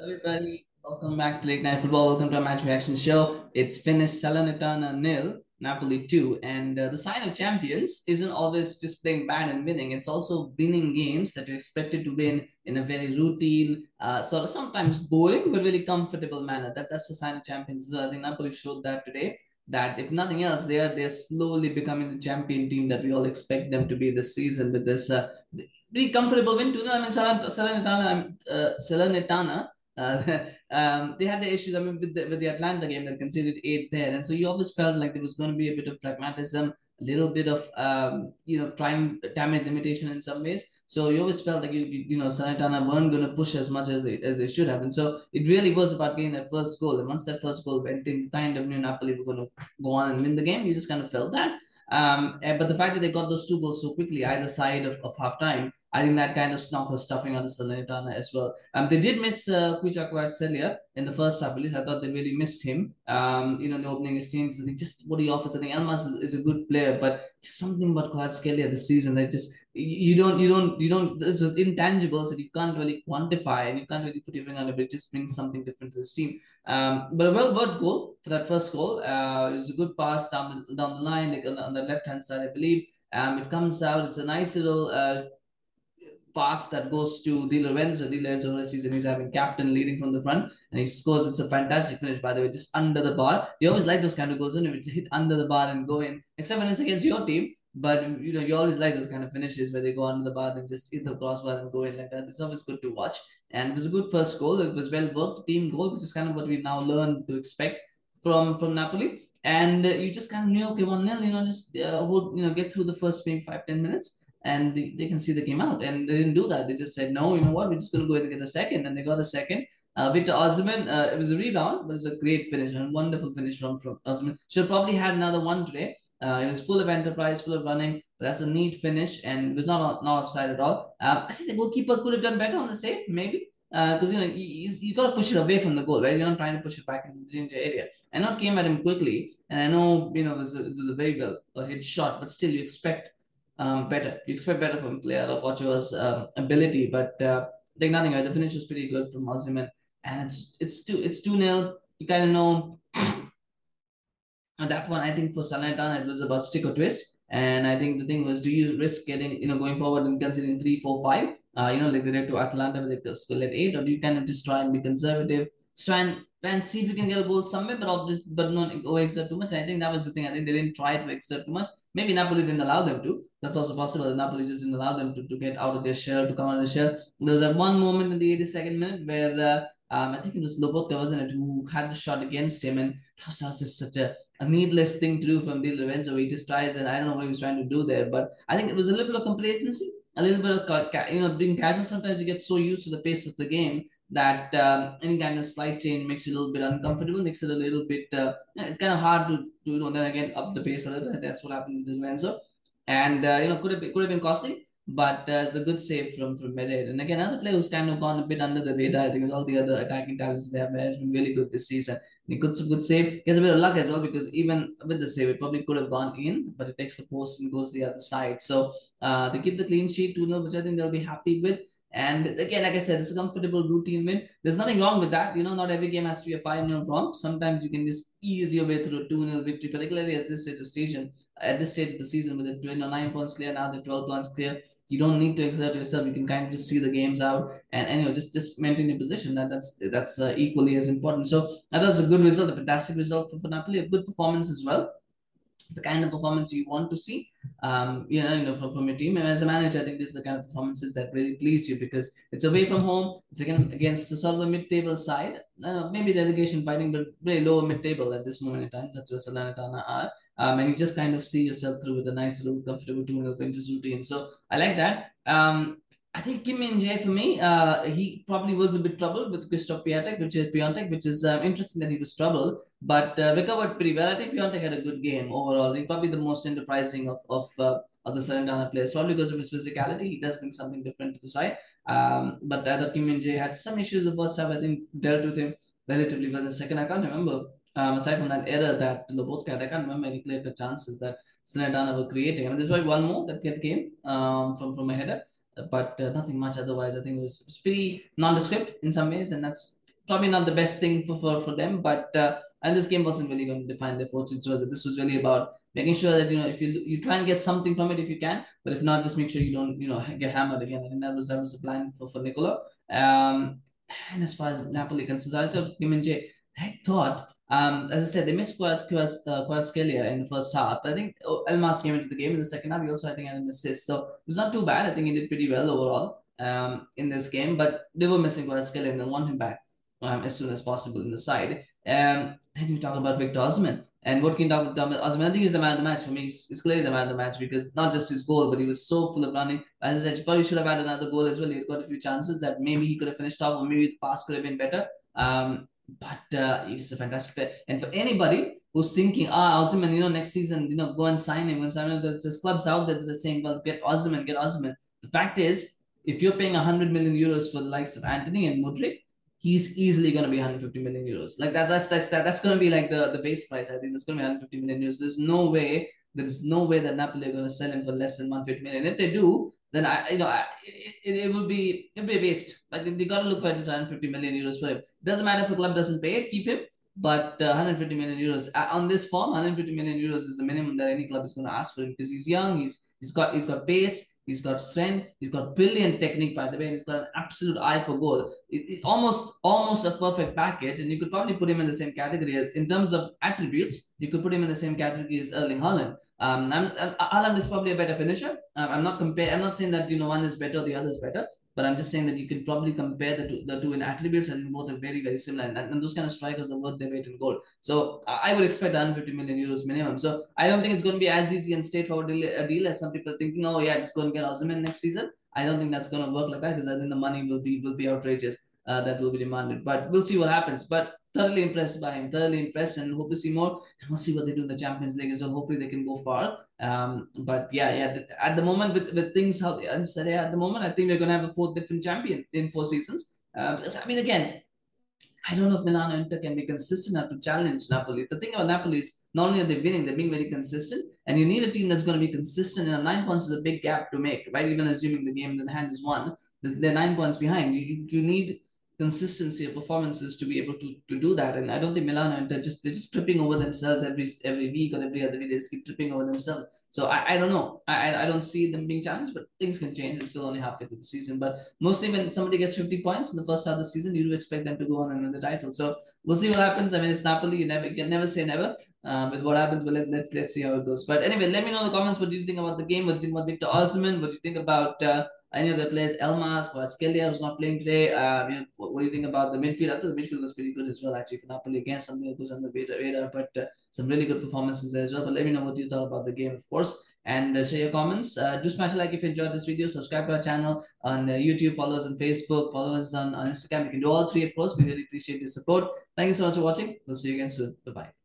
everybody. Welcome back to Late Night Football. Welcome to our match reaction show. It's finished Salernitana nil, Napoli two, and uh, the sign of champions isn't always just playing bad and winning. It's also winning games that you're expected to win in a very routine, uh, sort of sometimes boring but really comfortable manner. That that's the sign of champions. So I think Napoli showed that today. That if nothing else, they are they're slowly becoming the champion team that we all expect them to be this season with this uh, pretty comfortable win. To I mean, Salernitana, uh, Salernitana uh, um, they had the issues. I mean, with the with the Atalanta game, they conceded eight there, and so you always felt like there was going to be a bit of pragmatism, a little bit of um, you know, time damage limitation in some ways. So you always felt like you you know, Salernitana weren't going to push as much as they as they should have, and so it really was about getting that first goal. And once that first goal went in, kind of knew Napoli were going to go on and win the game. You just kind of felt that. Um, but the fact that they got those two goals so quickly, either side of, of half time, I think that kind of knocked the stuffing out of Salernitana as well. Um, they did miss uh, Kvaratskhelia in the first half, at least. I thought they really missed him. Um, you know, the opening exchange, they just what he offers. I think Elmas is, is a good player, but something about Kvaratskhelia this season that just you don't you don't you don't there's just intangibles that you can't really quantify and you can't really put your finger on it, but it just brings something different to this team. Um, but a well worked goal for that first goal. Uh, it was a good pass down the down the line, like on the, on the left hand side, I believe. Um, it comes out. It's a nice little uh, pass that goes to Di Lorenzo. Di Lorenzo this season he's having captain leading from the front and he scores. It's a fantastic finish, by the way, just under the bar. You always like those kind of goals, and you hit under the bar and go in, except when it's against your team. But you know, you always like those kind of finishes where they go under the bar and just hit the crossbar and go in like that. It's always good to watch. And it was a good first goal. It was well worked, team goal, which is kind of what we now learn to expect from from Napoli. And uh, you just kind of knew, okay, one nil, you know, just uh, hold, you know, get through the first maybe five ten minutes and they, they can see the game out. And they didn't do that. They just said, no, you know what, we're just going to go ahead and get a second. And they got a second. Uh, Victor Osimhen, uh, it was a rebound, but it was a great finish and wonderful finish from, from Osimhen. Should probably had another one today. Uh, it was full of enterprise, full of running. But that's a neat finish, and it was not not offside at all. Um, I think the goalkeeper could have done better on the save, maybe, because uh, you know you, you got to push it away from the goal, right? You're not trying to push it back into the danger area. And not came at him quickly, and I know you know it was a, it was a very well hit shot, but still you expect um, better. You expect better from a player of Ochoa's um, ability, but uh, think nothing. Right? The finish was pretty good from Osimhen, and it's it's two it's two nil. You kind of know. and that one, I think for Salernitana, it was about stick or twist. And I think the thing was, do you risk getting, you know, going forward and considering three, four, five? Uh, you know, like they did to Atalanta with the school at eight, or do you kind of just try and be conservative, try and see if you can get a goal somewhere, but just but not go exert too much. I think that was the thing. I think they didn't try to exert too much. Maybe Napoli didn't allow them to. That's also possible. That Napoli just didn't allow them to, to get out of their shell, to come out of the shell. There was that one moment in the 82nd minute where uh, um, I think it was Lobotka, wasn't it, who had the shot against him, and that was just such a, a needless thing to do from Di Lorenzo. He just tries, and I don't know what he was trying to do there, but I think it was a little bit of complacency, a little bit of you know being casual. Sometimes you get so used to the pace of the game that um, any kind of slight change makes you a little bit uncomfortable, makes it a little bit uh, it's kind of hard to do. You know, then again up the pace a little bit. That's what happened with Di Lorenzo and uh, you know could have been, could have been costly. But uh, it's a good save from from Medellin. And again, another player who's kind of gone a bit under the radar. I think is all the other attacking talents they have has been really good this season. He got some good save. He has a bit of luck as well because even with the save, it probably could have gone in, but it takes the post and goes the other side. So uh, they keep the clean sheet 2 0, which I think they'll be happy with. And again, like I said, it's a comfortable routine win. There's nothing wrong with that. You know, not every game has to be a 5 0 romp. Sometimes you can just ease your way through a 2 0 victory, particularly at this stage of the season. At this stage of the season, with the 29 points clear, now the 12 points clear. You don't need to exert yourself. You can kind of just see the games out and, and you know just just maintain your position. That that's that's uh, equally as important. So that was a good result, a fantastic result for, for Napoli, a good performance as well the kind of performance you want to see, um, you know, you know, from, from your team. And as a manager, I think this is the kind of performances that really please you because it's away from home. It's again against the sort of the mid-table side. Maybe relegation fighting, but really lower mid-table at this moment in time. That's where Salernitana are. Um, and you just kind of see yourself through with a nice little comfortable 2 Quintus routine. So I like that. Um, I think Kim Min Jae for me, uh, he probably was a bit troubled with Christoph Piatek, which is Piatek, which is um, interesting that he was troubled, but uh, recovered pretty well. I think Piatek had a good game overall. He's probably the most enterprising of of uh, of the Salernitana players, probably because of his physicality. He does bring something different to the side. Um, but I thought Kim Min Jae had some issues the first half. I think dealt with him relatively well. The second, I can't remember. Um, aside from that error that both had, I can't remember any clear chances that Salernitana were creating. I mean, there's probably one more that came um, from from a header but uh, nothing much otherwise. I think it was, it was pretty nondescript in some ways, and that's probably not the best thing for for, for them. But uh, and this game wasn't really going to define their fortunes. Was it? This was really about making sure that you know if you you try and get something from it if you can, but if not, just make sure you don't you know get hammered again. I think that was that was the plan for for Nicola. Um, and as far as Napoli concerned, I just I thought um, as I said, they missed Kvaratskhelia uh, in the first half. I think oh, Elmas came into the game in the second half. He also, I think, had an assist. So it was not too bad. I think he did pretty well overall um, in this game. But they were missing Kvaratskhelia and they want him back um, as soon as possible in the side. Um, then you talk about Victor Osimhen. And what can you talk about Osimhen? I think he's the man of the match for me. He's, he's, clearly the man of the match because not just his goal, but he was so full of running. As I said, he probably should have had another goal as well. He got a few chances that maybe he could have finished off, or maybe the pass could have been better. Um, but uh, he's a fantastic player. And for anybody who's thinking, ah, Osimhen, you know, next season, you know, go and sign him. When sign him, there's clubs out there that are saying, well, get Osimhen, get Osimhen. The fact is, if you're paying 100 million euros for the likes of Antony and Mudryk, he's easily going to be 150 million euros. Like that's that's that's that, that's going to be like the the base price. I think it's going to be 150 million euros. There's no way. There is no way that Napoli are going to sell him for less than 150 million. If they do, then I, you know, I, it, it would be it would be a waste. Like they, got to look for at least 150 million euros for him. Doesn't matter if a club doesn't pay it, keep him. But uh, 150 million euros uh, on this form, 150 million euros is the minimum that any club is going to ask for him because he's young. He's he's got he's got pace. He's got strength. He's got brilliant technique, by the way, and he's got an absolute eye for goal. It, it's almost almost a perfect package, and you could probably put him in the same category as in terms of attributes. You could put him in the same category as Erling Haaland. Um, I'm, Haaland is probably a better finisher. Um, I'm not compare. I'm not saying that you know one is better, the other is better. But I'm just saying that you can probably compare the two, the two in attributes and both are very, very similar. And, and those kind of strikers are worth their weight in gold. So I would expect 150 million euros minimum. So I don't think it's going to be as easy and straightforward a deal as some people are thinking, oh, yeah, just go and get Osimhen next season. I don't think that's going to work like that because I think the money will be will be outrageous uh, that will be demanded. But we'll see what happens. But thoroughly impressed by him, thoroughly impressed, and hope to see more. And we'll see what they do in the Champions League as well. Hopefully, they can go far. Um, but yeah, yeah. At the moment, with, with things how are Serie at the moment, I think we're gonna have a fourth different champion in four seasons. Uh, because, I mean, again, I don't know if Milan or Inter can be consistent enough to challenge Napoli. The thing about Napoli is not only are they winning, they're being very consistent. And you need a team that's going to be consistent. And nine points is a big gap to make, right? Even assuming the game in the hand is won, they're nine points behind. You, you need consistency of performances to be able to, to do that. And I don't think Milan they're just they're just tripping over themselves every every week or every other week. They just keep tripping over themselves. So I, I don't know. I I don't see them being challenged, but things can change. It's still only halfway through the season. But mostly when somebody gets 50 points in the first half of the season, you do expect them to go on and win the title. So we'll see what happens. I mean, it's Napoli. You never you can never say never. Um, with what happens, but let, let's let's see how it goes. But anyway, let me know in the comments what do you think about the game? What do you think about Victor Osimhen? What do you think about uh, any of the players, Elmas, Kvaratskhelia, was not playing today. Uh, you know, what, what, do you think about the midfield? I thought the midfield was pretty good as well, actually, Napoli. Again, something that goes on the radar, radar but uh, some really good performances as well. But let me know what you thought about the game, of course. And uh, share your comments. Uh, do smash a like if you enjoyed this video. Subscribe to our channel on uh, YouTube. Follow us on Facebook. Follow us on, on Instagram. You can do all three, of course. We really appreciate your support. Thank you so much for watching. We'll see you again soon. Bye-bye.